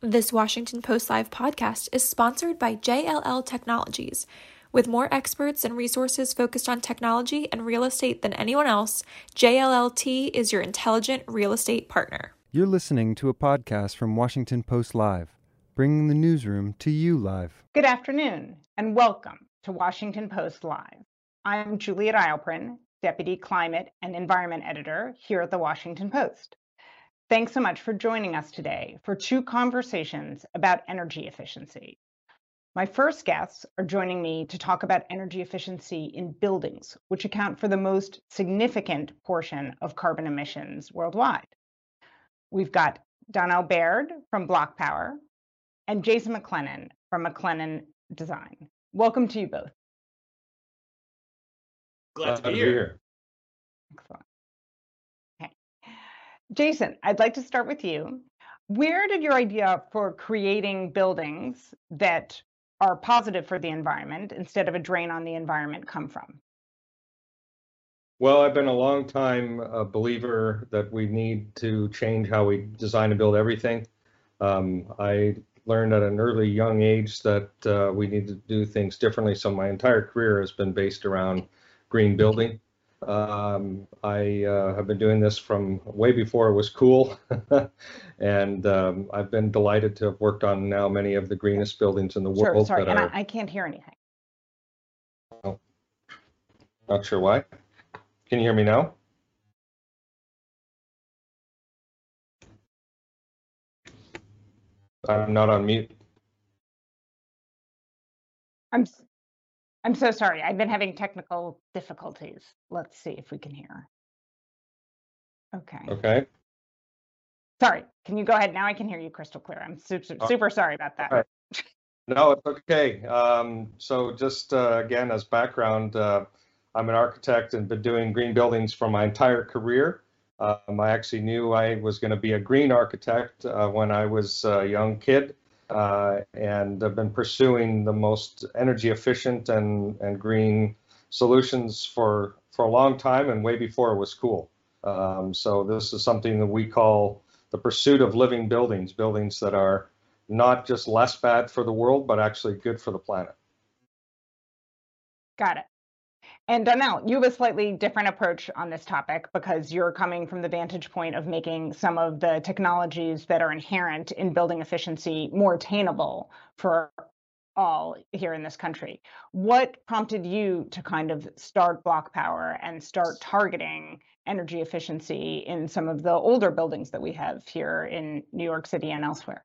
This Washington Post Live podcast is sponsored by JLL Technologies. With more experts and resources focused on technology and real estate than anyone else, JLLT is your intelligent real estate partner. You're listening to a podcast from Washington Post Live, bringing the newsroom to you live. Good afternoon, and welcome to Washington Post Live. I'm Juliet Eilperin, Deputy Climate and Environment Editor here at the Washington Post. Thanks so much for joining us today for two conversations about energy efficiency. My first guests are joining me to talk about energy efficiency in buildings, which account for the most significant portion of carbon emissions worldwide. We've got Donnel Baird from Block Power and Jason McLennan from McLennan Design. Welcome to you both. Glad to be here. Excellent. Jason, I'd like to start with you. Where did your idea for creating buildings that are positive for the environment instead of a drain on the environment come from? Well, I've been a long time believer that we need to change how we design and build everything. Um, I learned at an early young age that uh, we need to do things differently. So my entire career has been based around green building. Um, I uh, have been doing this from way before it was cool, and um, I've been delighted to have worked on now many of the greenest buildings in the Sure, world. sorry, and are, I, I can't hear anything. not sure why. Can you hear me now? I'm not on mute. I'm I'm so sorry. I've been having technical difficulties. Let's see if we can hear. Okay. Okay. Sorry. Can you go ahead? Now I can hear you crystal clear. I'm super Oh, super sorry about that. right. No, it's okay. Um, so just uh, again, as background, uh, I'm an architect and been doing green buildings for my entire career. Um, I actually knew I was going to be a green architect uh, when I was a young kid, uh, and I've been pursuing the most energy efficient and, and green solutions for for a long time and way before it was cool. Um, so this is something that we call the pursuit of living buildings, buildings that are not just less bad for the world, but actually good for the planet. Got it. And Donnel, you have a slightly different approach on this topic because you're coming from the vantage point of making some of the technologies that are inherent in building efficiency more attainable for all here in this country. What prompted you to kind of start BlocPower and start targeting energy efficiency in some of the older buildings that we have here in New York City and elsewhere?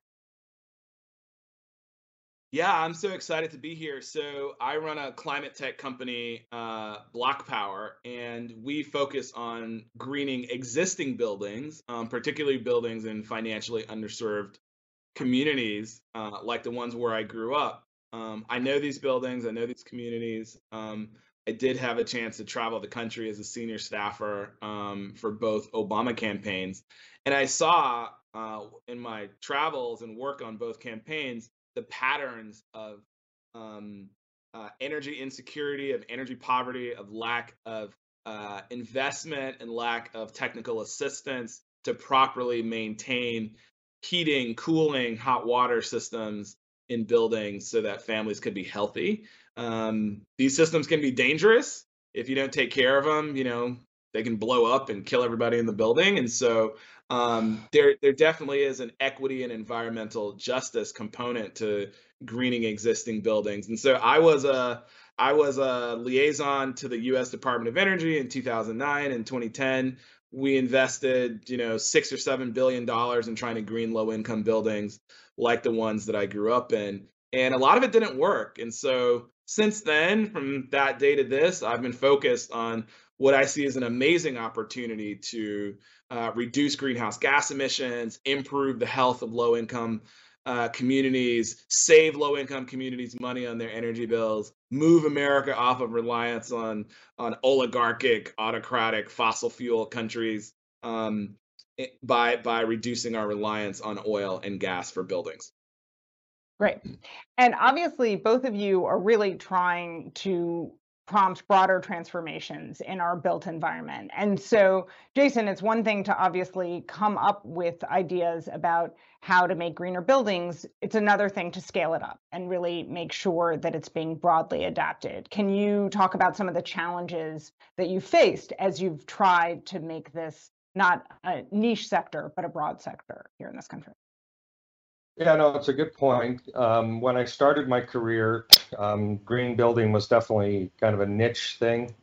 Yeah, I'm so excited to be here. So I run a climate tech company, uh, BlocPower, and we focus on greening existing buildings, um, particularly buildings in financially underserved communities, uh, like the ones where I grew up. Um, I know these buildings, I know these communities. Um, I did have a chance to travel the country as a senior staffer um, for both Obama campaigns, and I saw uh, in my travels and work on both campaigns the patterns of um, uh, energy insecurity, of energy poverty, of lack of uh, investment and lack of technical assistance to properly maintain heating, cooling, hot water systems in buildings so that families could be healthy. Um, these systems can be dangerous if you don't take care of them. You know, they can blow up and kill everybody in the building. And so um, there there definitely is an equity and environmental justice component to greening existing buildings. And so I was a I was a liaison to the U.S. Department of Energy in 2009 and 2010. We invested, you know, six or seven billion dollars in trying to green low income buildings like the ones that I grew up in, and a lot of it didn't work. And so since then, from that day to this, I've been focused on what I see as an amazing opportunity to uh, reduce greenhouse gas emissions, improve the health of low income uh, communities, save low income communities money on their energy bills, move America off of reliance on, on oligarchic, autocratic, fossil fuel countries um, by, by reducing our reliance on oil and gas for buildings. Great. And obviously, both of you are really trying to prompt broader transformations in our built environment. And so, Jason, it's one thing to obviously come up with ideas about how to make greener buildings. It's another thing to scale it up and really make sure that it's being broadly adapted. Can you talk about some of the challenges that you faced as you've tried to make this not a niche sector, but a broad sector here in this country? Yeah, no, it's a good point. Um, when I started my career, um, green building was definitely kind of a niche thing.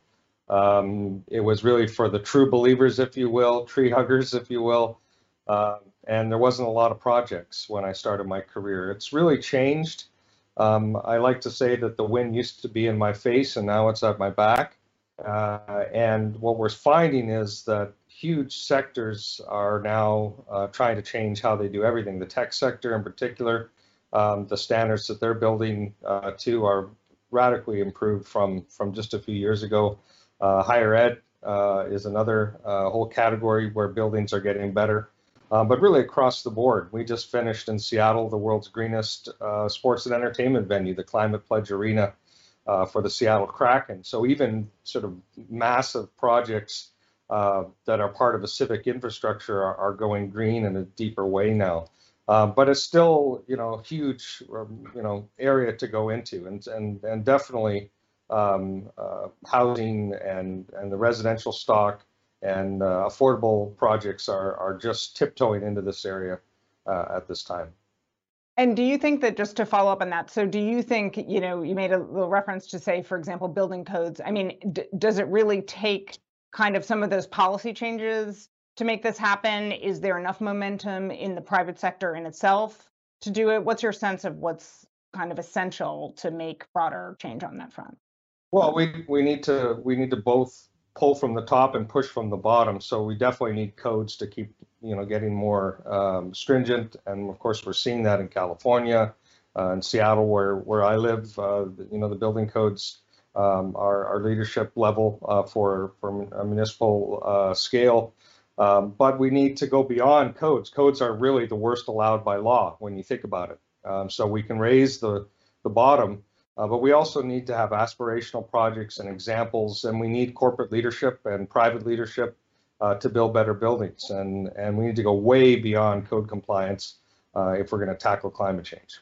Um, it was really for the true believers, if you will, tree huggers, if you will. Uh, and there wasn't a lot of projects when I started my career. It's really changed. Um, I like to say that the wind used to be in my face and now it's at my back. Uh, and what we're finding is that huge sectors are now uh, trying to change how they do everything. The tech sector, in particular, um, the standards that they're building uh, to are radically improved from from just a few years ago. Uh, higher ed uh, is another whole category where buildings are getting better. But really across the board, we just finished in Seattle the world's greenest sports and entertainment venue, the Climate Pledge Arena for the Seattle Kraken. So even sort of massive projects uh, that are part of a civic infrastructure are, are going green in a deeper way now. Uh, but it's still, you know, huge, um, you know, area to go into, and and and definitely um, uh, housing and and the residential stock and uh, affordable projects are are just tiptoeing into this area uh, at this time. And do you think that just to follow up on that, so do you think, you know, you made a little reference to say, for example, building codes. I mean, does it really take kind of some of those policy changes to make this happen? Is there enough momentum in the private sector in itself to do it? What's your sense of what's kind of essential to make broader change on that front? Well, we, we need to we need to both pull from the top and push from the bottom. So we definitely need codes to keep you know getting more um, stringent, and of course we're seeing that in California, uh, in Seattle, where where I live. Uh, you know the building codes um, our, our, leadership level uh, for, for a municipal uh, scale. Um, but we need to go beyond codes. Codes are really the worst allowed by law when you think about it. Um, so we can raise the, the bottom, uh, but we also need to have aspirational projects and examples, and we need corporate leadership and private leadership uh, to build better buildings. And, and we need to go way beyond code compliance uh, if we're going to tackle climate change.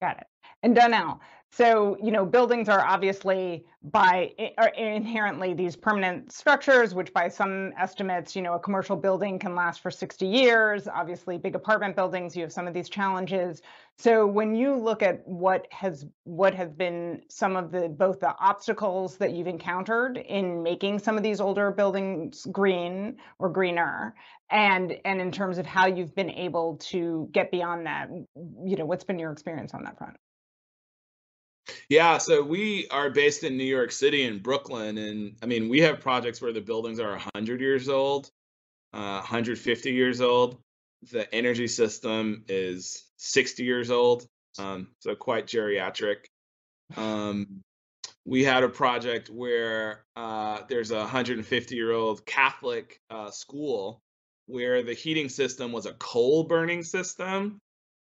Got it. And Donnel, so, you know, buildings are obviously by are inherently these permanent structures, which by some estimates, you know, a commercial building can last for 60 years. Obviously, big apartment buildings, you have some of these challenges. So when you look at what has what have been some of the both the obstacles that you've encountered in making some of these older buildings green or greener, and and in terms of how you've been able to get beyond that, you know, what's been your experience on that front? Yeah, so we are based in New York City and Brooklyn, and I mean we have projects where the buildings are 100 years old, uh, 150 years old. The energy system is 60 years old, um, so quite geriatric. Um, we had a project where uh, there's a 150 year old Catholic uh, school where the heating system was a coal burning system,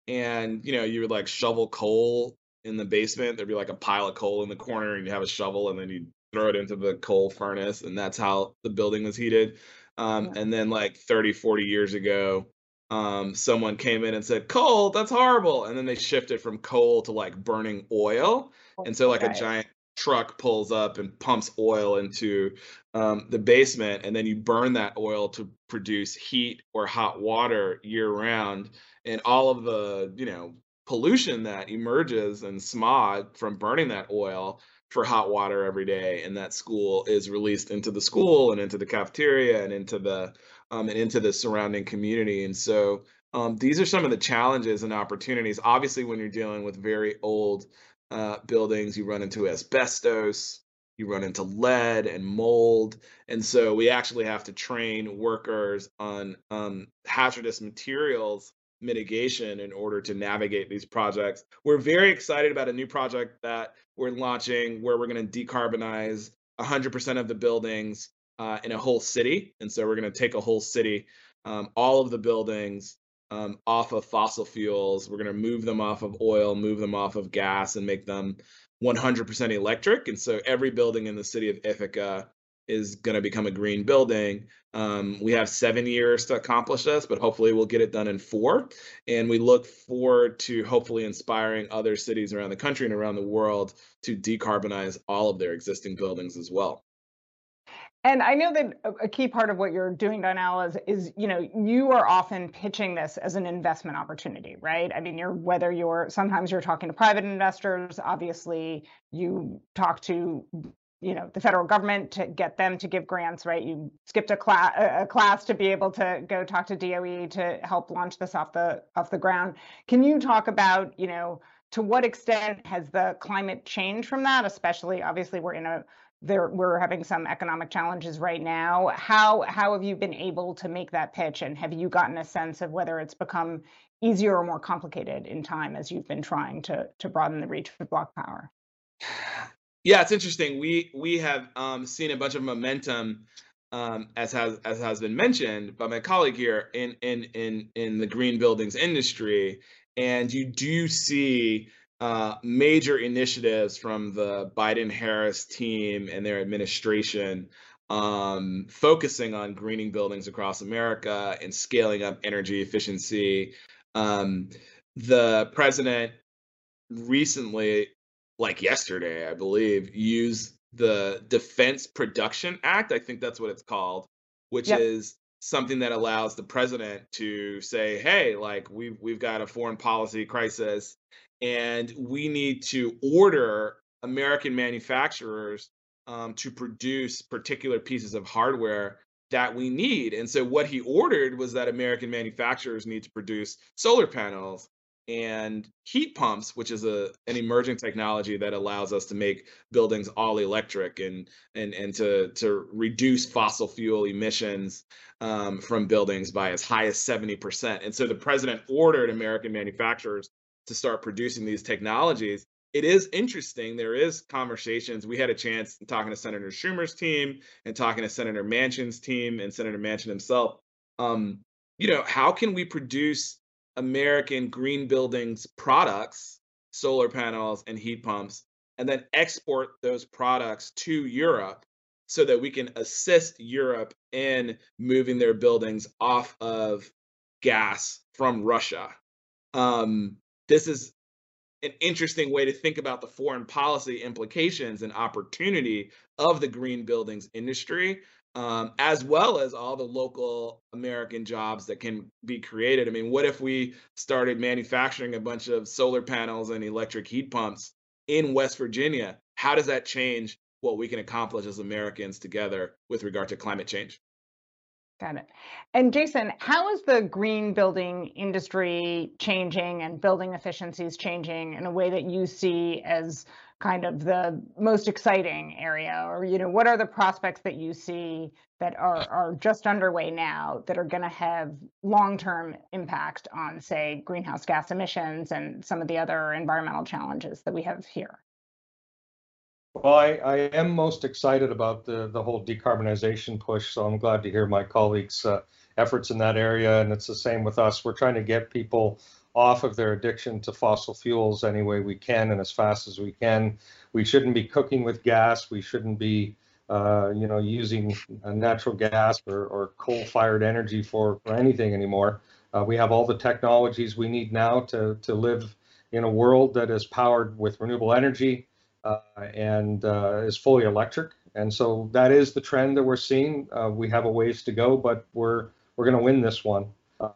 and you know you would like shovel coal in the basement. There'd be like a pile of coal in the corner, and you have a shovel, and then you throw it into the coal furnace, and that's how the building was heated. Um, yeah. And then like 30, 40 years ago, um, someone came in and said, coal, that's horrible. And then they shifted from coal to like burning oil. And so like a giant truck pulls up and pumps oil into um, the basement and then you burn that oil to produce heat or hot water year round and all of the you know pollution that emerges and smog from burning that oil for hot water every day and that school is released into the school and into the cafeteria and into the um, and into the surrounding community. And so um, these are some of the challenges and opportunities. Obviously when you're dealing with very old uh, buildings you run into asbestos you run into lead and mold. And so we actually have to train workers on um, hazardous materials mitigation in order to navigate these projects. We're very excited about a new project that we're launching where we're going to decarbonize 100% of the buildings uh, in a whole city. And so we're going to take a whole city, um, all of the buildings, um, off of fossil fuels. We're going to move them off of oil, move them off of gas, and make them 100% electric. And so every building in the city of Ithaca is going to become a green building. Um, we have seven years to accomplish this, but hopefully we'll get it done in four. And we look forward to hopefully inspiring other cities around the country and around the world to decarbonize all of their existing buildings as well. And I know that a key part of what you're doing, Donnel, is is you know you are often pitching this as an investment opportunity, right? I mean, you're whether you're sometimes you're talking to private investors, obviously you talk to you know the federal government to get them to give grants, right? You skipped a class a class to be able to go talk to DOE to help launch this off the off the ground. Can you talk about you know to what extent has the climate changed from that? Especially, obviously, we're in a there we're having some economic challenges right now. How how have you been able to make that pitch, and have you gotten a sense of whether it's become easier or more complicated in time as you've been trying to to broaden the reach for BlocPower? Yeah, it's interesting. We we have um, seen a bunch of momentum, um, as has as has been mentioned by my colleague here in in in in the green buildings industry, and you do see uh, major initiatives from the Biden Harris team and their administration um, focusing on greening buildings across America and scaling up energy efficiency. Um, the president recently, like yesterday, I believe, used the Defense Production Act. I think that's what it's called, which yep. is something that allows the president to say, "Hey, like we've we've got a foreign policy crisis and we need to order American manufacturers um, to produce particular pieces of hardware that we need. And so what he ordered was that American manufacturers need to produce solar panels and heat pumps, which is a an emerging technology that allows us to make buildings all electric and and and to to reduce fossil fuel emissions um, from buildings by as high as 70%. And so the president ordered American manufacturers to start producing these technologies. It is interesting there is conversations. We had a chance talking to senator schumer's team and talking to senator manchin's team and senator manchin himself. Um, you know how can we produce american green buildings products solar panels and heat pumps and then export those products to europe so that we can assist europe in moving their buildings off of gas from russia. Um, this is an interesting way to think about the foreign policy implications and opportunity of the green buildings industry, um, as well as all the local American jobs that can be created. I mean, what if we started manufacturing a bunch of solar panels and electric heat pumps in West Virginia? How does that change what we can accomplish as Americans together with regard to climate change? Got it. And Jason, how is the green building industry changing and building efficiencies changing in a way that you see as kind of the most exciting area? Or, you know, what are the prospects that you see that are, are just underway now that are going to have long-term impact on, say, greenhouse gas emissions and some of the other environmental challenges that we have here? Well, I, I am most excited about the, the whole decarbonization push, so I'm glad to hear my colleagues' uh, efforts in that area. And it's the same with us. We're trying to get people off of their addiction to fossil fuels any way we can and as fast as we can. We shouldn't be cooking with gas. We shouldn't be, uh, you know, using natural gas or, or coal-fired energy for, for anything anymore. Uh, we have all the technologies we need now to, to live in a world that is powered with renewable energy, uh, and uh, is fully electric. And so that is the trend that we're seeing. Uh, we have a ways to go, but we're we're going to win this one.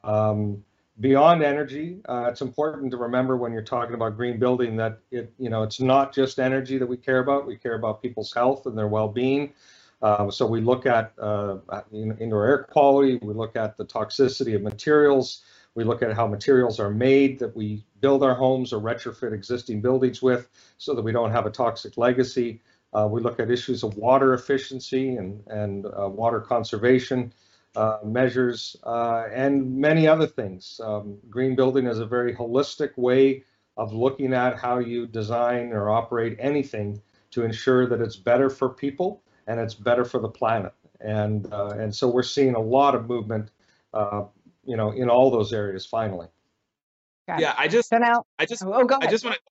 Um, beyond energy, uh, it's important to remember when you're talking about green building that it you know it's not just energy that we care about. We care about people's health and their well-being. Uh, so we look at uh, indoor air quality. We look at the toxicity of materials. We look at how materials are made that we build our homes or retrofit existing buildings with so that we don't have a toxic legacy. Uh, we look at issues of water efficiency and, and uh, water conservation uh, measures uh, and many other things. Um, green building is a very holistic way of looking at how you design or operate anything to ensure that it's better for people and it's better for the planet. And, uh, and so we're seeing a lot of movement uh, you know, in all those areas finally. Got Yeah, it. I just So now, I just oh, go I just want to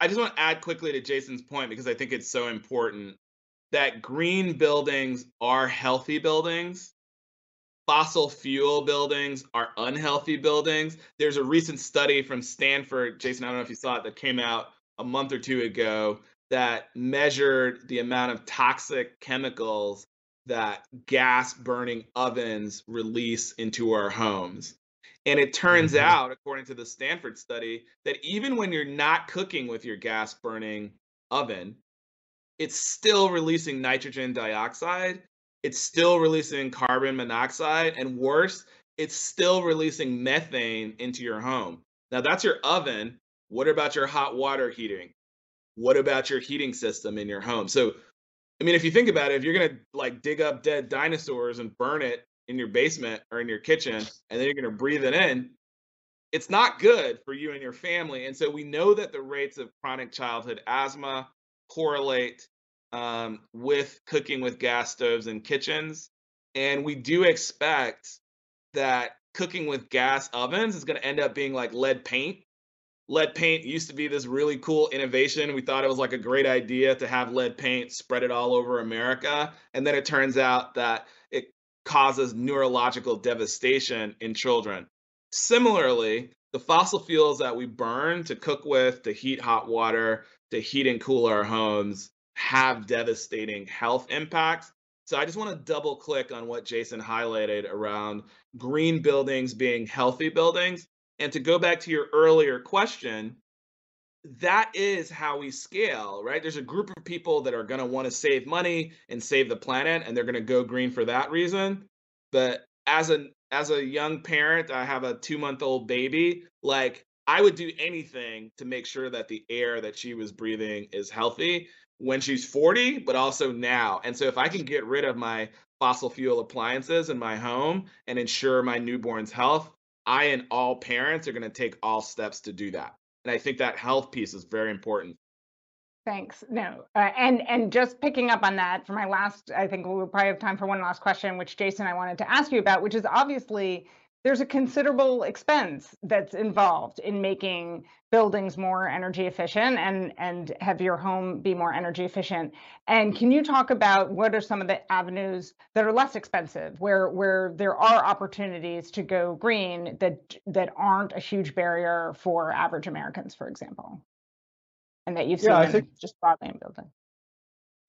I just want to add quickly to Jason's point because I think it's so important that green buildings are healthy buildings. Fossil fuel buildings are unhealthy buildings. There's a recent study from Stanford, Jason, I don't know if you saw it, that came out a month or two ago that measured the amount of toxic chemicals that gas burning ovens release into our homes. And it turns Mhm. out, according to the Stanford study, that even when you're not cooking with your gas burning oven, it's still releasing nitrogen dioxide. It's still releasing carbon monoxide. And worse, it's still releasing methane into your home. Now, that's your oven. What about your hot water heating? What about your heating system in your home? So, I mean, if you think about it, if you're going to like dig up dead dinosaurs and burn it in your basement or in your kitchen, and then you're going to breathe it in, it's not good for you and your family. And so we know that the rates of chronic childhood asthma correlate um, with cooking with gas stoves and kitchens. And we do expect that cooking with gas ovens is going to end up being like lead paint. Lead paint used to be this really cool innovation. We thought it was like a great idea to have lead paint spread it all over America. And then it turns out that it causes neurological devastation in children. Similarly, the fossil fuels that we burn to cook with, to heat hot water, to heat and cool our homes have devastating health impacts. So I just want to double click on what Jason highlighted around green buildings being healthy buildings. And to go back to your earlier question, that is how we scale, right? There's a group of people that are going to want to save money and save the planet, and they're going to go green for that reason. But as a as a young parent, I have a two month old baby. Like I would do anything to make sure that the air that she was breathing is healthy when she's 40, but also now. And so if I can get rid of my fossil fuel appliances in my home and ensure my newborn's health, I and all parents are going to take all steps to do that. And I think that health piece is very important. Thanks. No, uh, and and just picking up on that for my last, I think we'll probably have time for one last question, which Jason I wanted to ask you about, which is obviously there's a considerable expense that's involved in making buildings more energy efficient and and have your home be more energy efficient. And can you talk about what are some of the avenues that are less expensive, where where there are opportunities to go green that that aren't a huge barrier for average Americans, for example? and that you've seen Yeah, I think- just broadly in building.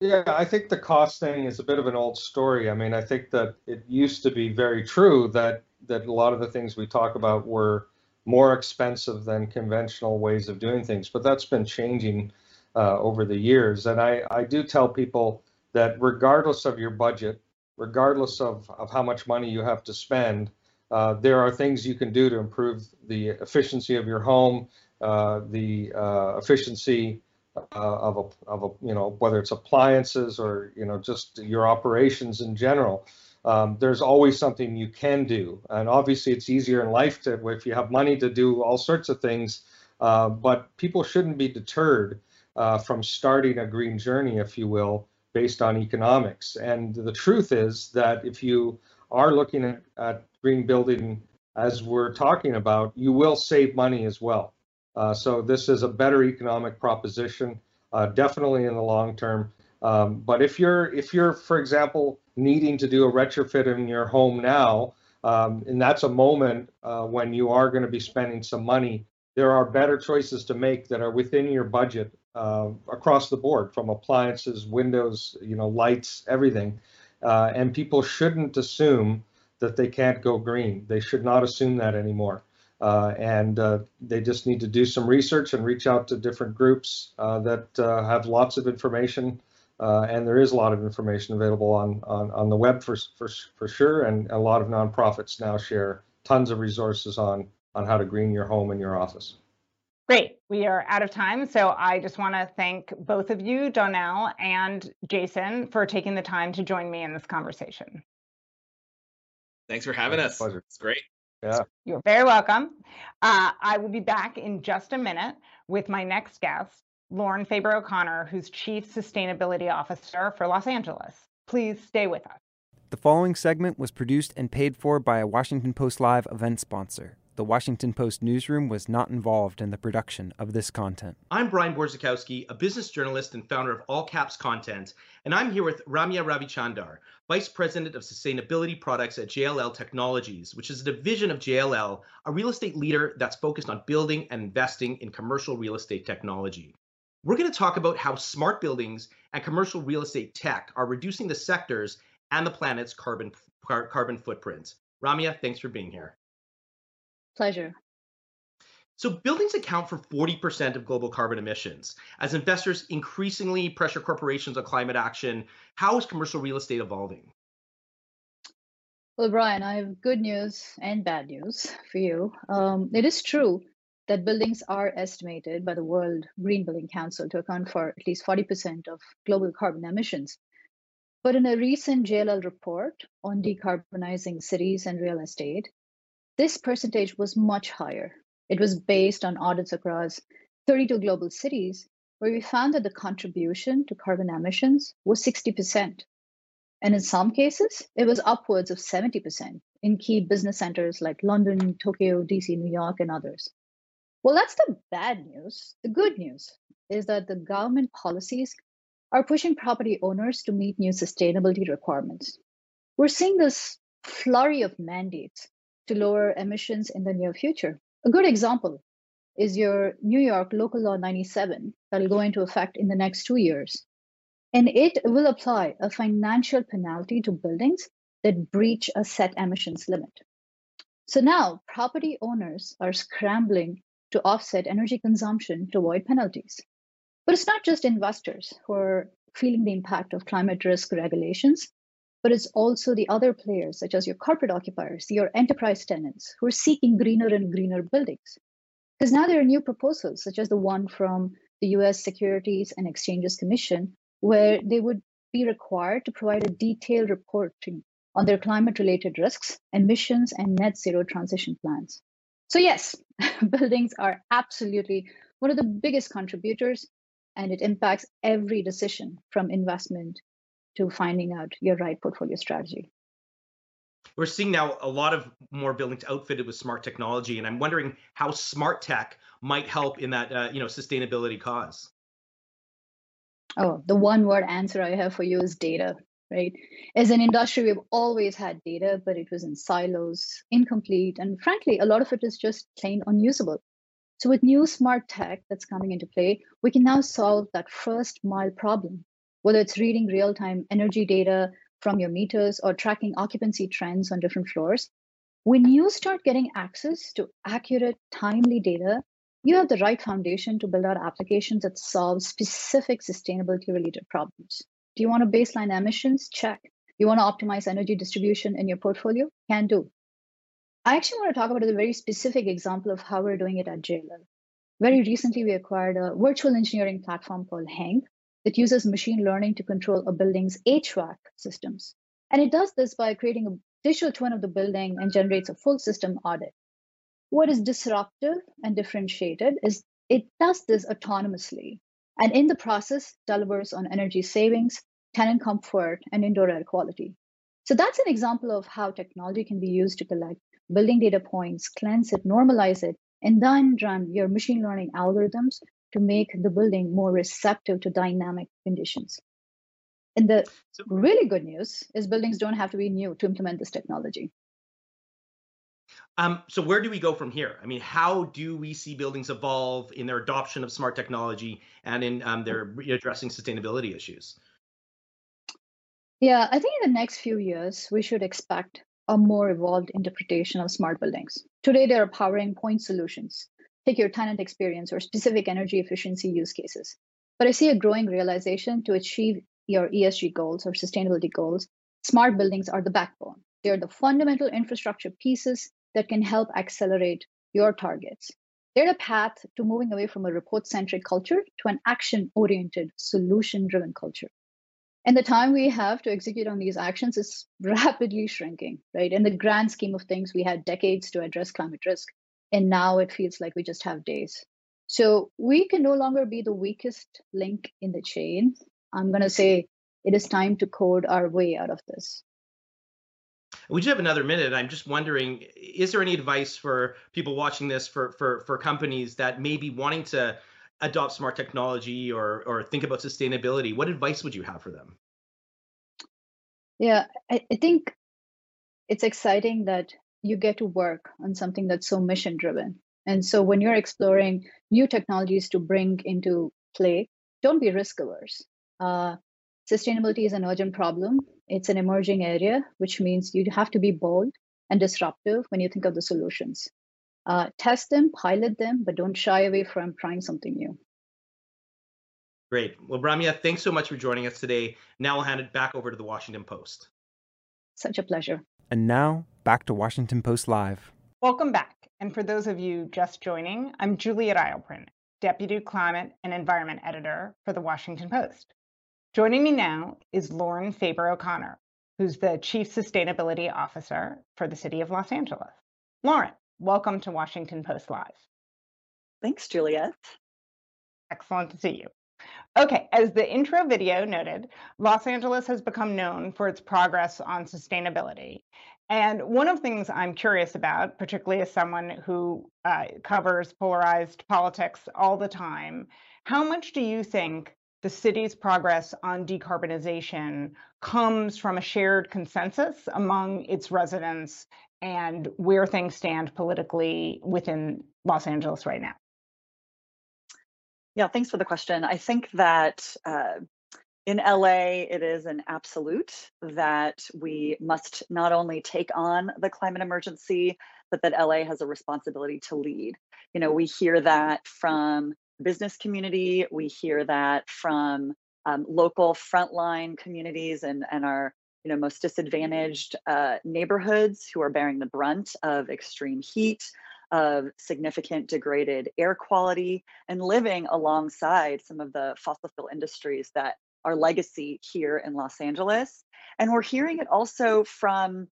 Yeah, I think the cost thing is a bit of an old story. I mean, I think that it used to be very true that that a lot of the things we talk about were more expensive than conventional ways of doing things, but that's been changing uh, over the years. And I, I do tell people that regardless of your budget, regardless of, of how much money you have to spend, uh, there are things you can do to improve the efficiency of your home, uh, the uh, efficiency uh, of a, of a, you know, whether it's appliances or, you know, just your operations in general. Um, there's always something you can do. And obviously it's easier in life to, if you have money to do all sorts of things, uh, but people shouldn't be deterred uh, from starting a green journey, if you will, based on economics. And the truth is that if you are looking at, at green building as we're talking about, you will save money as well. Uh, so this is a better economic proposition, uh, definitely in the long term. Um, but if you're, if you're, for example, needing to do a retrofit in your home now, um, and that's a moment uh, when you are going to be spending some money, there are better choices to make that are within your budget uh, across the board, from appliances, windows, you know, lights, everything. Uh, and people shouldn't assume that they can't go green. They should not assume that anymore. Uh, and uh, they just need to do some research and reach out to different groups uh, that have lots of information. Uh, and there is a lot of information available on, on, on the web for, for, for sure. And a lot of nonprofits now share tons of resources on, on how to green your home and your office. Great. We are out of time. So I just want to thank both of you, Donnel and Jason, for taking the time to join me in this conversation. Thanks for having My us. pleasure. It's great. Yeah. You're very welcome. Uh, I will be back in just a minute with my next guest, Lauren Faber O'Connor, who's Chief Sustainability Officer for Los Angeles. Please stay with us. The following segment was produced and paid for by a Washington Post Live event sponsor. The Washington Post newsroom was not involved in the production of this content. I'm Brian Borzykowski, a business journalist and founder of All Caps Content, and I'm here with Ramya Ravichandar, Vice President of Sustainability Products at JLL Technologies, which is a division of JLL, a real estate leader that's focused on building and investing in commercial real estate technology. We're going to talk about how smart buildings and commercial real estate tech are reducing the sector's and the planet's carbon car, carbon footprint. Ramya, thanks for being here. Pleasure. So, buildings account for 40% of global carbon emissions. As investors increasingly pressure corporations on climate action, how is commercial real estate evolving? Well, Brian, I have good news and bad news for you. Um, it is true that buildings are estimated by the World Green Building Council to account for at least 40% of global carbon emissions. But in a recent JLL report on decarbonizing cities and real estate, this percentage was much higher. It was based on audits across 32 global cities, where we found that the contribution to carbon emissions was 60%. And in some cases, it was upwards of 70% in key business centers like London, Tokyo, DC, New York, and others. Well, that's the bad news. The good news is that the government policies are pushing property owners to meet new sustainability requirements. We're seeing this flurry of mandates to lower emissions in the near future. A good example is your New York Local Law 97 that will go into effect in the next two years. And it will apply a financial penalty to buildings that breach a set emissions limit. So now property owners are scrambling to offset energy consumption to avoid penalties. But it's not just investors who are feeling the impact of climate risk regulations, but it's also the other players, such as your corporate occupiers, your enterprise tenants, who are seeking greener and greener buildings. Because now there are new proposals, such as the one from the US Securities and Exchanges Commission, where they would be required to provide a detailed reporting on their climate related risks, emissions, and net zero transition plans. So, yes, buildings are absolutely one of the biggest contributors and it impacts every decision from investment to finding out your right portfolio strategy. We're seeing now a lot of more buildings outfitted with smart technology, and I'm wondering how smart tech might help in that uh, you know sustainability cause. Oh, the one word answer I have for you is data, right? As an industry, we've always had data, but it was in silos, incomplete, and frankly, a lot of it is just plain unusable. So with new smart tech that's coming into play, we can now solve that first mile problem, whether it's reading real time energy data from your meters or tracking occupancy trends on different floors. When you start getting access to accurate, timely data, you have the right foundation to build out applications that solve specific sustainability related problems. Do you want to baseline emissions? Check. You want to optimize energy distribution in your portfolio? Can do. I actually want to talk about a very specific example of how we're doing it at JLL. Very recently, we acquired a virtual engineering platform called Hank that uses machine learning to control a building's HVAC systems. And it does this by creating a digital twin of the building and generates a full system audit. What is disruptive and differentiated is it does this autonomously and in the process delivers on energy savings, tenant comfort, and indoor air quality. So that's an example of how technology can be used to collect building data points, cleanse it, normalize it, and then run your machine learning algorithms to make the building more receptive to dynamic conditions. And the really good news is buildings don't have to be new to implement this technology. Um, so where do we go from here? I mean, how do we see buildings evolve in their adoption of smart technology and in um, their addressing sustainability issues? Yeah, I think in the next few years, we should expect a more evolved interpretation of smart buildings. Today, they are powering point solutions. Take your tenant experience or specific energy efficiency use cases. But I see a growing realization to achieve your ESG goals or sustainability goals, smart buildings are the backbone. They're the fundamental infrastructure pieces that can help accelerate your targets. They're the path to moving away from a report centric culture to an action oriented, solution driven culture. And the time we have to execute on these actions is rapidly shrinking right? In the grand scheme of things we had decades to address climate risk and now it feels like we just have days. So we can no longer be the weakest link in the chain. I'm going to say it is time to code our way out of this We just have another minute. I'm just wondering, is there any advice for people watching this for for for companies that may be wanting to adopt smart technology or or think about sustainability? What advice would you have for them? Yeah, I, I think it's exciting that you get to work on something that's so mission driven. And so when you're exploring new technologies to bring into play, don't be risk averse. Uh, sustainability is an urgent problem. It's an emerging area, which means you have to be bold and disruptive when you think of the solutions. Uh, test them, pilot them, but don't shy away from trying something new. Great. Well, Ramya, thanks so much for joining us today. Now I'll hand it back over to the Washington Post. Such a pleasure. And now back to Washington Post Live. Welcome back. And for those of you just joining, I'm Juliet Eilperin, Deputy Climate and Environment Editor for the Washington Post. Joining me now is Lauren Faber O'Connor, who's the Chief Sustainability Officer for the City of Los Angeles. Lauren, welcome to Washington Post Live. Thanks, Juliet. Excellent to see you. Okay, as the intro video noted, Los Angeles has become known for its progress on sustainability. And one of the things I'm curious about, particularly as someone who uh, covers polarized politics all the time, how much do you think the city's progress on decarbonization comes from a shared consensus among its residents and where things stand politically within Los Angeles right now? Yeah, thanks for the question. I think that uh, in LA, it is an absolute that we must not only take on the climate emergency, but that LA has a responsibility to lead. You know, we hear that from business community, we hear that from um, local frontline communities and, and our you know most disadvantaged uh, neighborhoods who are bearing the brunt of extreme heat of significant degraded air quality and living alongside some of the fossil fuel industries that our legacy here in Los Angeles. And we're hearing it also from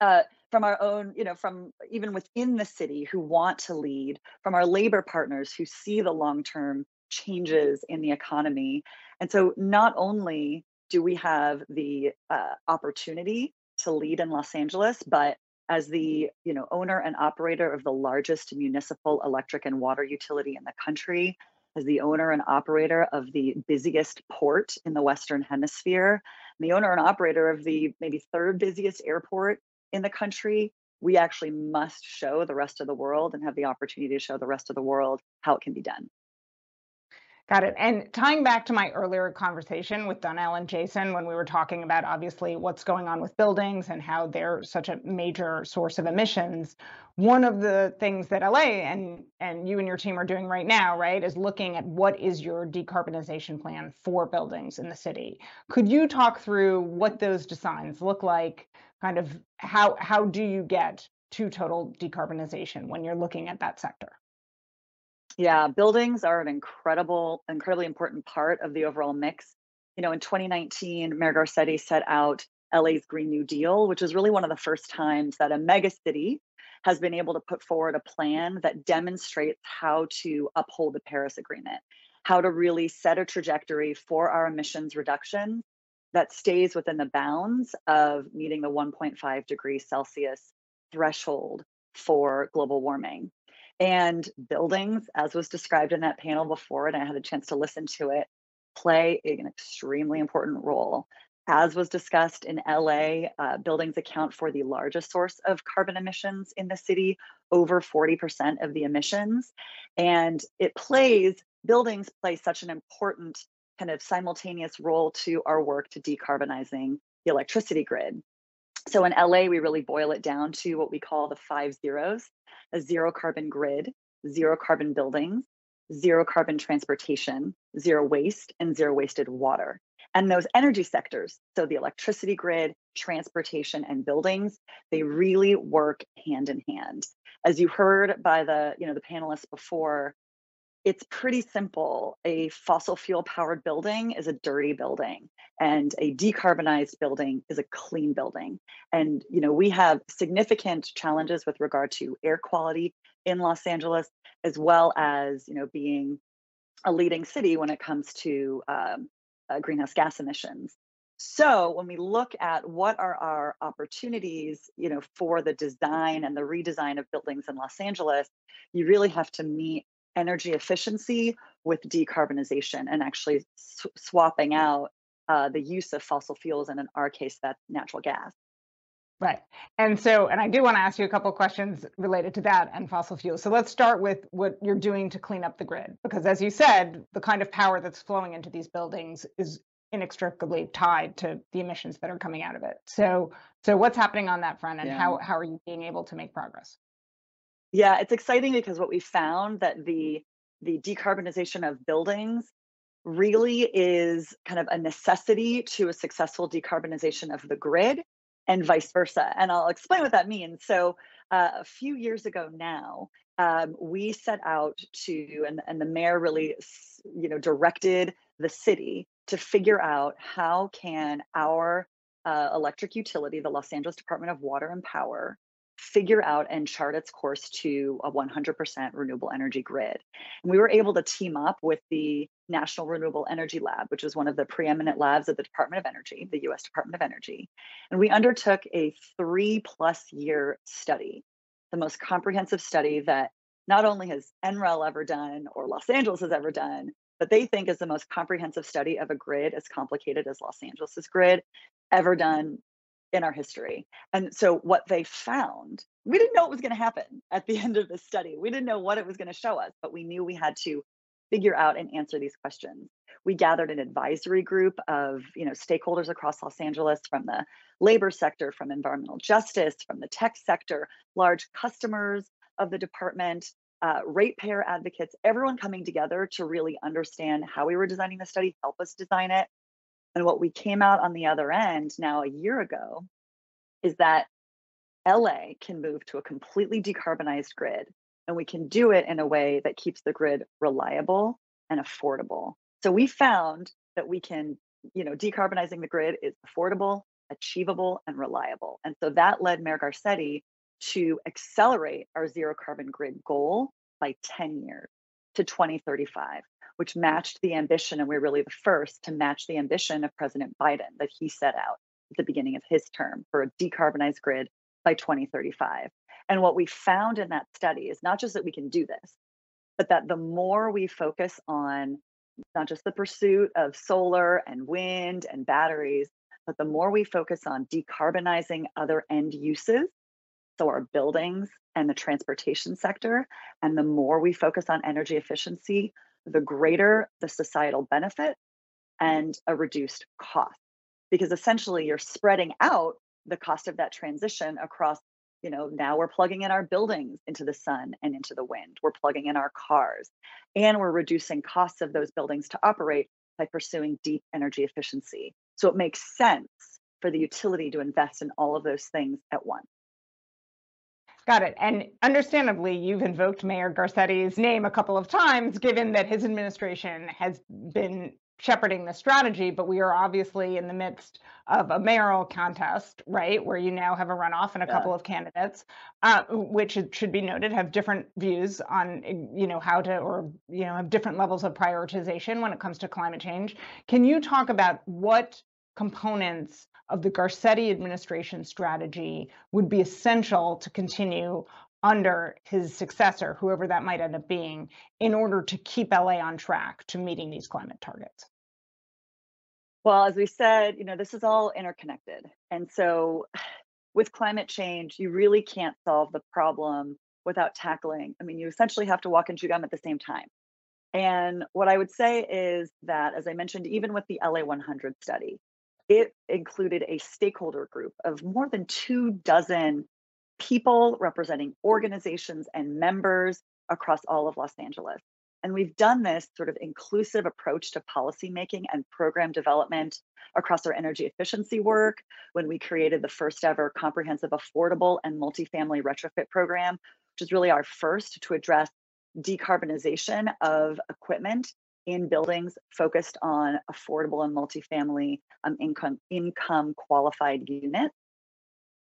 uh, from our own, you know, from even within the city who want to lead, from our labor partners who see the long term changes in the economy. And so not only do we have the uh, opportunity to lead in Los Angeles, but as the you know owner and operator of the largest municipal electric and water utility in the country as the owner and operator of the busiest port in the western hemisphere the owner and operator of the maybe third busiest airport in the country we actually must show the rest of the world and have the opportunity to show the rest of the world how it can be done Got it. And tying back to my earlier conversation with Donnel and Jason, when we were talking about obviously what's going on with buildings and how they're such a major source of emissions, one of the things that LA and and you and your team are doing right now, right, is looking at what is your decarbonization plan for buildings in the city. Could you talk through what those designs look like? Kind of how how do you get to total decarbonization when you're looking at that sector? Yeah, buildings are an incredible, incredibly important part of the overall mix. You know, in 2019, Mayor Garcetti set out LA's Green New Deal, which is really one of the first times that a mega city has been able to put forward a plan that demonstrates how to uphold the Paris Agreement, how to really set a trajectory for our emissions reduction that stays within the bounds of meeting the 1.5 degrees Celsius threshold for global warming. And buildings, as was described in that panel before, and I had a chance to listen to it, play an extremely important role. As was discussed in LA, uh, buildings account for the largest source of carbon emissions in the city, over 40% of the emissions. And it plays, buildings play such an important kind of simultaneous role to our work to decarbonizing the electricity grid. So in LA, we really boil it down to what we call the five zeros a zero carbon grid, zero carbon buildings, zero carbon transportation, zero waste, and zero wasted water. And those energy sectors, so the electricity grid, transportation, and buildings, they really work hand in hand. As you heard by the, you know, the panelists before, it's pretty simple. A fossil fuel powered building is a dirty building and a decarbonized building is a clean building. And you know, we have significant challenges with regard to air quality in Los Angeles as well as, you know, being a leading city when it comes to um, uh, greenhouse gas emissions. So when we look at what are our opportunities, you know, for the design and the redesign of buildings in Los Angeles, you really have to meet energy efficiency with decarbonization and actually sw- swapping out uh, the use of fossil fuels, and in our case, that's natural gas. Right. And so, and I do want to ask you a couple questions related to that and fossil fuels. So let's start with what you're doing to clean up the grid, because as you said, the kind of power that's flowing into these buildings is inextricably tied to the emissions that are coming out of it. So, so what's happening on that front, and yeah. how how are you being able to make progress? Yeah, it's exciting because what we found that the the decarbonization of buildings really is kind of a necessity to a successful decarbonization of the grid and vice versa. And I'll explain what that means. So, uh, a few years ago now, um, we set out to, and, and the mayor really, you know, directed the city to figure out how can our uh, electric utility, the Los Angeles Department of Water and Power, figure out and chart its course to a 100% renewable energy grid. And we were able to team up with the National Renewable Energy Lab, which is one of the preeminent labs of the Department of Energy, the US Department of Energy. And we undertook a three plus year study, the most comprehensive study that not only has NREL ever done or Los Angeles has ever done, but they think is the most comprehensive study of a grid as complicated as Los Angeles's grid ever done in our history. And so what they found, we didn't know what was going to happen at the end of the study. We didn't know what it was going to show us, but we knew we had to figure out and answer these questions. We gathered an advisory group of, you know, stakeholders across Los Angeles from the labor sector, from environmental justice, from the tech sector, large customers of the department, uh, ratepayer advocates, everyone coming together to really understand how we were designing the study, help us design it, and what we came out on the other end now a year ago is that LA can move to a completely decarbonized grid, and we can do it in a way that keeps the grid reliable and affordable. So we found that we can, you know, decarbonizing the grid is affordable, achievable, and reliable. And so that led Mayor Garcetti to accelerate our zero carbon grid goal by 10 years to 2035 which matched the ambition, and we're really the first to match the ambition of President Biden that he set out at the beginning of his term for a decarbonized grid by 2035. And what we found in that study is not just that we can do this, but that the more we focus on not just the pursuit of solar and wind and batteries, but the more we focus on decarbonizing other end uses, so our buildings and the transportation sector, and the more we focus on energy efficiency, the greater the societal benefit and a reduced cost. Because essentially you're spreading out the cost of that transition across, you know, now we're plugging in our buildings into the sun and into the wind. We're plugging in our cars and we're reducing costs of those buildings to operate by pursuing deep energy efficiency. So it makes sense for the utility to invest in all of those things at once. Got it. And understandably, you've invoked Mayor Garcetti's name a couple of times, given that his administration has been shepherding the strategy, but we are obviously in the midst of a mayoral contest, right, where you now have a runoff and a yeah. couple of candidates, uh, which should be noted have different views on, you know, how to, or you know, have different levels of prioritization when it comes to climate change. Can you talk about what components of the Garcetti administration strategy would be essential to continue under his successor, whoever that might end up being, in order to keep LA on track to meeting these climate targets? Well, as we said, you know, this is all interconnected. And so with climate change, you really can't solve the problem without tackling. I mean, you essentially have to walk and chew gum at the same time. And what I would say is that, as I mentioned, even with the LA 100 study, it included a stakeholder group of more than two dozen people representing organizations and members across all of Los Angeles. And we've done this sort of inclusive approach to policymaking and program development across our energy efficiency work when we created the first ever comprehensive affordable and multifamily retrofit program, which is really our first to address decarbonization of equipment in buildings focused on affordable and multifamily um, income, income qualified units.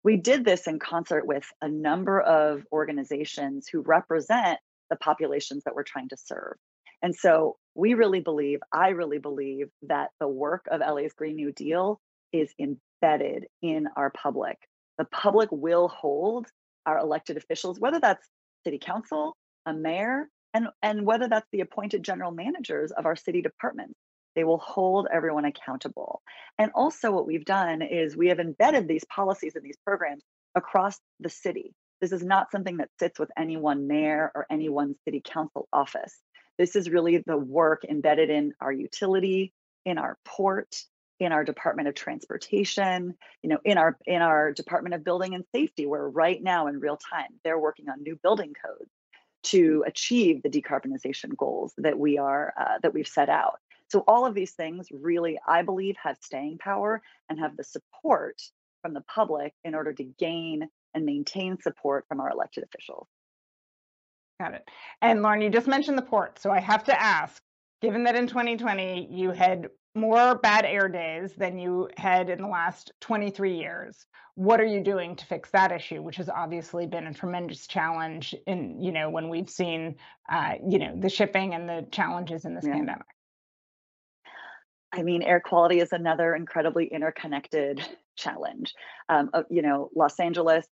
We did this in concert with a number of organizations who represent the populations that we're trying to serve. And so we really believe, I really believe that the work of LA's Green New Deal is embedded in our public. The public will hold our elected officials, whether that's city council, a mayor, and, and whether that's the appointed general managers of our city departments. They will hold everyone accountable. And also, what we've done is we have embedded these policies and these programs across the city. This is not something that sits with any one mayor or any one city council office. This is really the work embedded in our utility, in our port, in our Department of Transportation, you know, in our in our Department of Building and Safety, where right now in real time they're working on new building codes to achieve the decarbonization goals that we are uh, that we've set out. So all of these things really, I believe, have staying power and have the support from the public in order to gain and maintain support from our elected officials. Got it. And Lauren, you just mentioned the port. So I have to ask, given that in 2020 you had more bad air days than you had in the last 23 years, what are you doing to fix that issue, which has obviously been a tremendous challenge in, you know, when we've seen, uh, you know, the shipping and the challenges in this yeah. pandemic? I mean, air quality is another incredibly interconnected challenge. Um, uh, you know, Los Angeles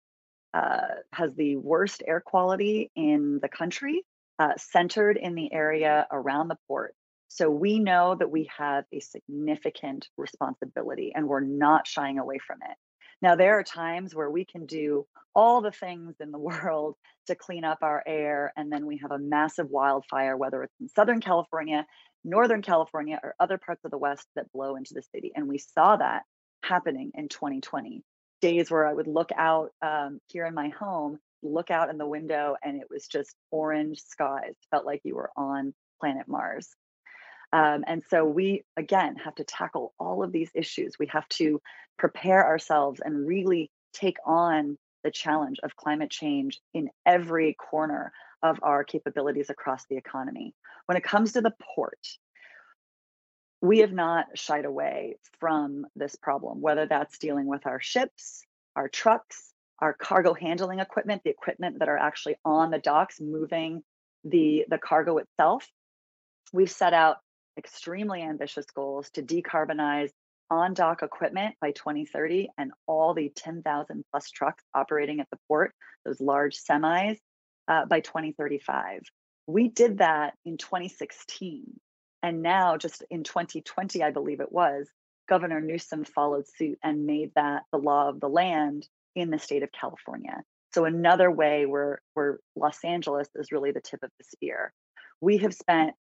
uh, has the worst air quality in the country, uh, centered in the area around the port. So we know that we have a significant responsibility and we're not shying away from it. Now, there are times where we can do all the things in the world to clean up our air, and then we have a massive wildfire, whether it's in Southern California, Northern California, or other parts of the West that blow into the city. And we saw that happening in 2020 days where I would look out um, here in my home, look out in the window, and it was just orange skies. Felt like you were on planet Mars. Um, and so we, again, have to tackle all of these issues. We have to prepare ourselves and really take on the challenge of climate change in every corner of our capabilities across the economy. When it comes to the port, we have not shied away from this problem, whether that's dealing with our ships, our trucks, our cargo handling equipment, the equipment that are actually on the docks moving the, the cargo itself. We've set out extremely ambitious goals to decarbonize on dock equipment by 2030 and all the 10,000 plus trucks operating at the port, those large semis, uh, by 2035. We did that in 2016. And now, just in 2020, I believe it was, Governor Newsom followed suit and made that the law of the land in the state of California. So, another way where, where Los Angeles is really the tip of the spear. We have spent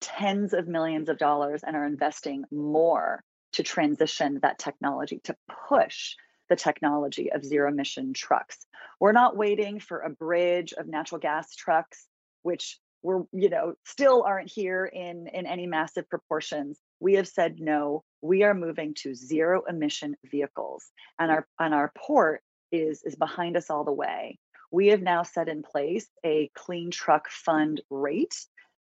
tens of millions of dollars and are investing more to transition that technology, to push the technology of zero emission trucks. We're not waiting for a bridge of natural gas trucks, which we're you know still aren't here in in any massive proportions we have said no we are moving to zero emission vehicles and our and our port is is behind us all the way. We have now set in place a clean truck fund rate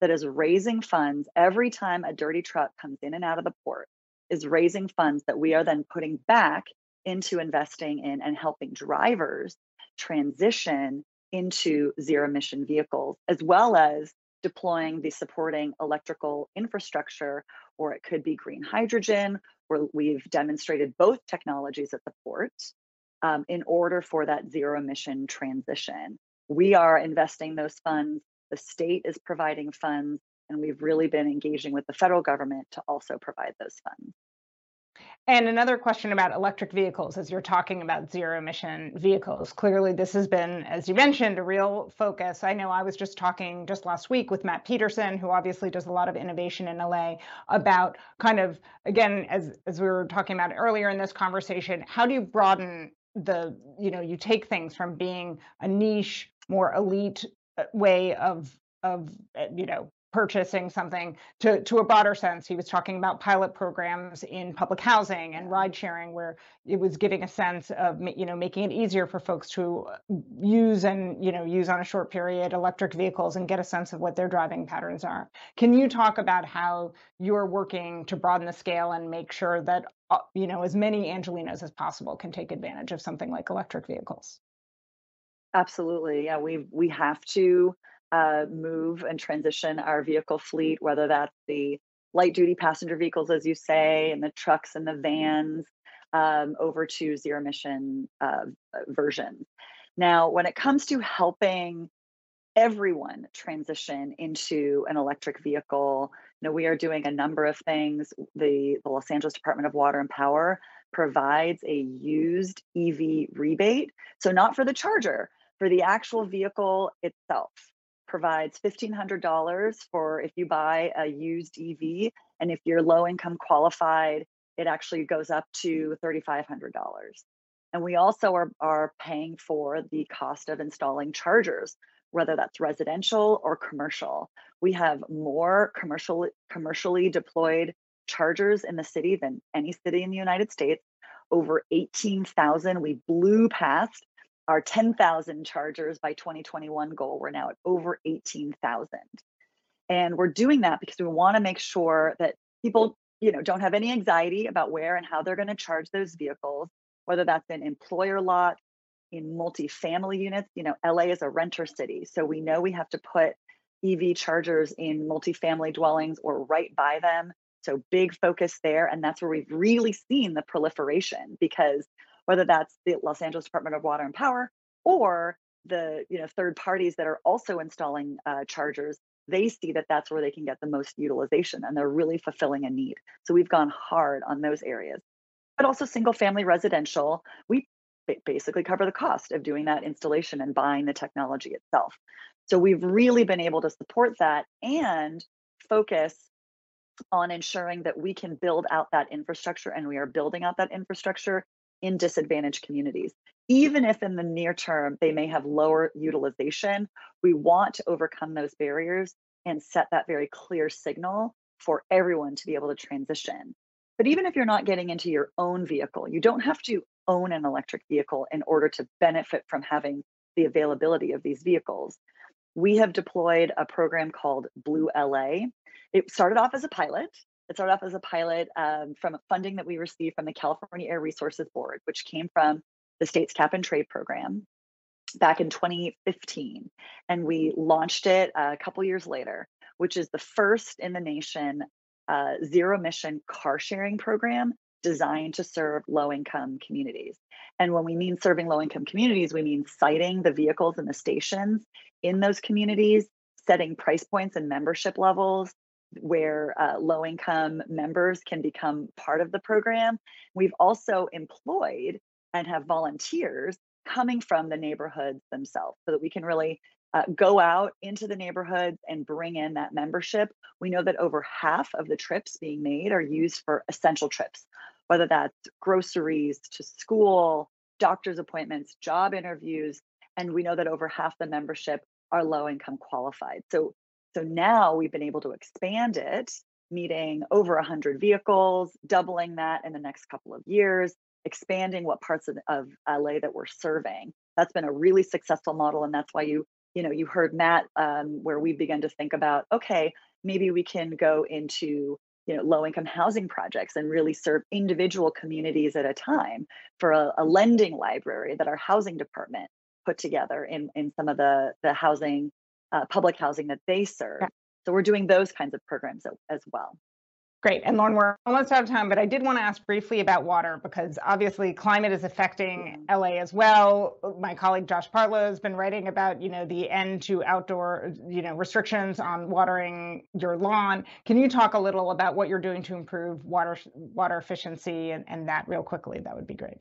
that is raising funds every time a dirty truck comes in and out of the port is raising funds that we are then putting back into investing in and helping drivers transition into zero emission vehicles, as well as deploying the supporting electrical infrastructure, or it could be green hydrogen, where we've demonstrated both technologies at the port um, in order for that zero emission transition. We are investing those funds, the state is providing funds, and we've really been engaging with the federal government to also provide those funds. And another question about electric vehicles, as you're talking about zero emission vehicles. Clearly, this has been, as you mentioned, a real focus. I know I was just talking just last week with Matt Petersen, who obviously does a lot of innovation in LA, about kind of, again, as, as we were talking about earlier in this conversation, how do you broaden the, you know, you take things from being a niche, more elite uh, way of of uh, you know purchasing something to, to a broader sense. He was talking about pilot programs in public housing and ride sharing, where it was giving a sense of you know making it easier for folks to uh, use and you know use on a short period electric vehicles and get a sense of what their driving patterns are. Can you talk about how you're working to broaden the scale and make sure that uh, you know as many Angelenos as possible can take advantage of something like electric vehicles? Absolutely, yeah. We we have to uh, move and transition our vehicle fleet, whether that's the light duty passenger vehicles, as you say, and the trucks and the vans. um, over to zero emission uh, versions. Now, when it comes to helping everyone transition into an electric vehicle, you know, we are doing a number of things. The, the Los Angeles Department of Water and Power provides a used EV rebate. So, not for the charger, for the actual vehicle itself provides $1,500 for if you buy a used EV. And if you're low income qualified, it actually goes up to $3,500. And we also are, are paying for the cost of installing chargers, whether that's residential or commercial. We have more commercial, commercially deployed chargers in the city than any city in the United States. Over 18,000. We blew past our 10,000 chargers by 2021 goal. We're now at over 18,000. And we're doing that because we want to make sure that people, you know, don't have any anxiety about where and how they're going to charge those vehicles, whether that's in employer lots, in multi-family units. You know, LA is a renter city, so we know we have to put EV chargers in multi-family dwellings or right by them. So big focus there, and that's where we've really seen the proliferation because whether that's the Los Angeles Department of Water and Power or the you know third parties that are also installing uh, chargers they see that that's where they can get the most utilization and they're really fulfilling a need. So we've gone hard on those areas. But also single family residential we basically cover the cost of doing that installation and buying the technology itself. So we've really been able to support that and focus on ensuring that we can build out that infrastructure and we are building out that infrastructure in disadvantaged communities. Mm-hmm. Even if in the near term they may have lower utilization, we want to overcome those barriers and set that very clear signal for everyone to be able to transition. But even if you're not getting into your own vehicle, you don't have to own an electric vehicle in order to benefit from having the availability of these vehicles. We have deployed a program called Blue LA. It started off as a pilot it started off as a pilot um, from funding that we received from the California Air Resources Board, which came from the state's cap and trade program back in 2015. And we launched it a couple years later, which is the first in the nation uh, zero emission car sharing program designed to serve low income communities. And when we mean serving low income communities, we mean siting the vehicles and the stations in those communities, setting price points and membership levels, where uh, low income members can become part of the program. We've also employed and have volunteers coming from the neighborhoods themselves so that we can really uh, go out into the neighborhoods and bring in that membership. We know that over half of the trips being made are used for essential trips, whether that's groceries to school, doctor's appointments, job interviews. And we know that over half the membership are low income qualified. So so now we've been able to expand it, meeting over 100 vehicles, doubling that in the next couple of years, expanding what parts of, of LA that we're serving. That's been a really successful model, and that's why you you know you heard Matt um, where we began to think about okay maybe we can go into you know low income housing projects and really serve individual communities at a time for a, a lending library that our housing department put together in in some of the the housing uh, public housing that they serve. Yeah. So we're doing those kinds of programs as well. Great. And Lauren, we're almost out of time, but I did want to ask briefly about water because obviously climate is affecting mm-hmm. LA as well. My colleague Josh Partlow has been writing about, you know, the end to outdoor, you know, restrictions on watering your lawn. Can you talk a little about what you're doing to improve water water efficiency and, and that real quickly? That would be great.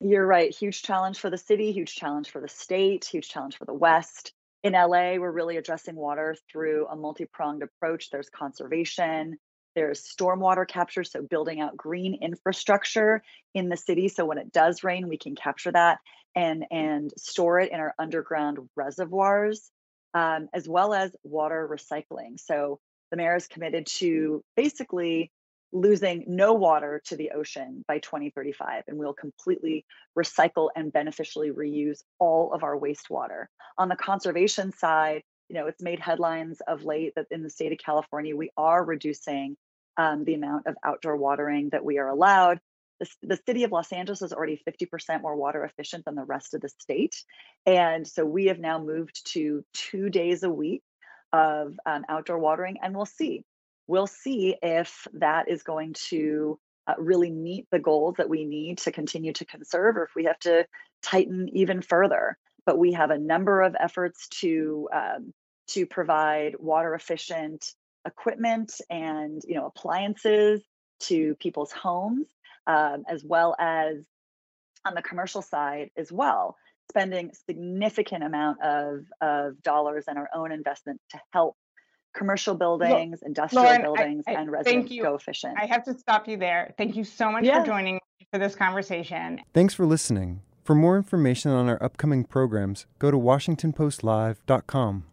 You're right. Huge challenge for the city, huge challenge for the state, huge challenge for the West in LA, we're really addressing water through a multi pronged approach. There's conservation, there's stormwater capture, so building out green infrastructure in the city. So when it does rain, we can capture that and, and store it in our underground reservoirs, um, as well as water recycling. So the mayor is committed to basically losing no water to the ocean by 2035 and we'll completely recycle and beneficially reuse all of our wastewater. On the conservation side you know it's made headlines of late that in the state of california we are reducing um, the amount of outdoor watering that we are allowed. The, the city of los angeles is already 50% more water efficient than the rest of the state and so we have now moved to two days a week of um, outdoor watering and we'll see we'll see if that is going to uh, really meet the goals that we need to continue to conserve or if we have to tighten even further. But we have a number of efforts to um, to provide water efficient equipment and you know appliances to people's homes, um, as well as on the commercial side as well, spending significant amount of, of dollars and our own investment to help commercial buildings, industrial Lauren, buildings, I, I, and residents go efficient. I have to stop you there. Thank you so much yeah. for joining me for this conversation. Thanks for listening. For more information on our upcoming programs, go to WashingtonPostLive.com.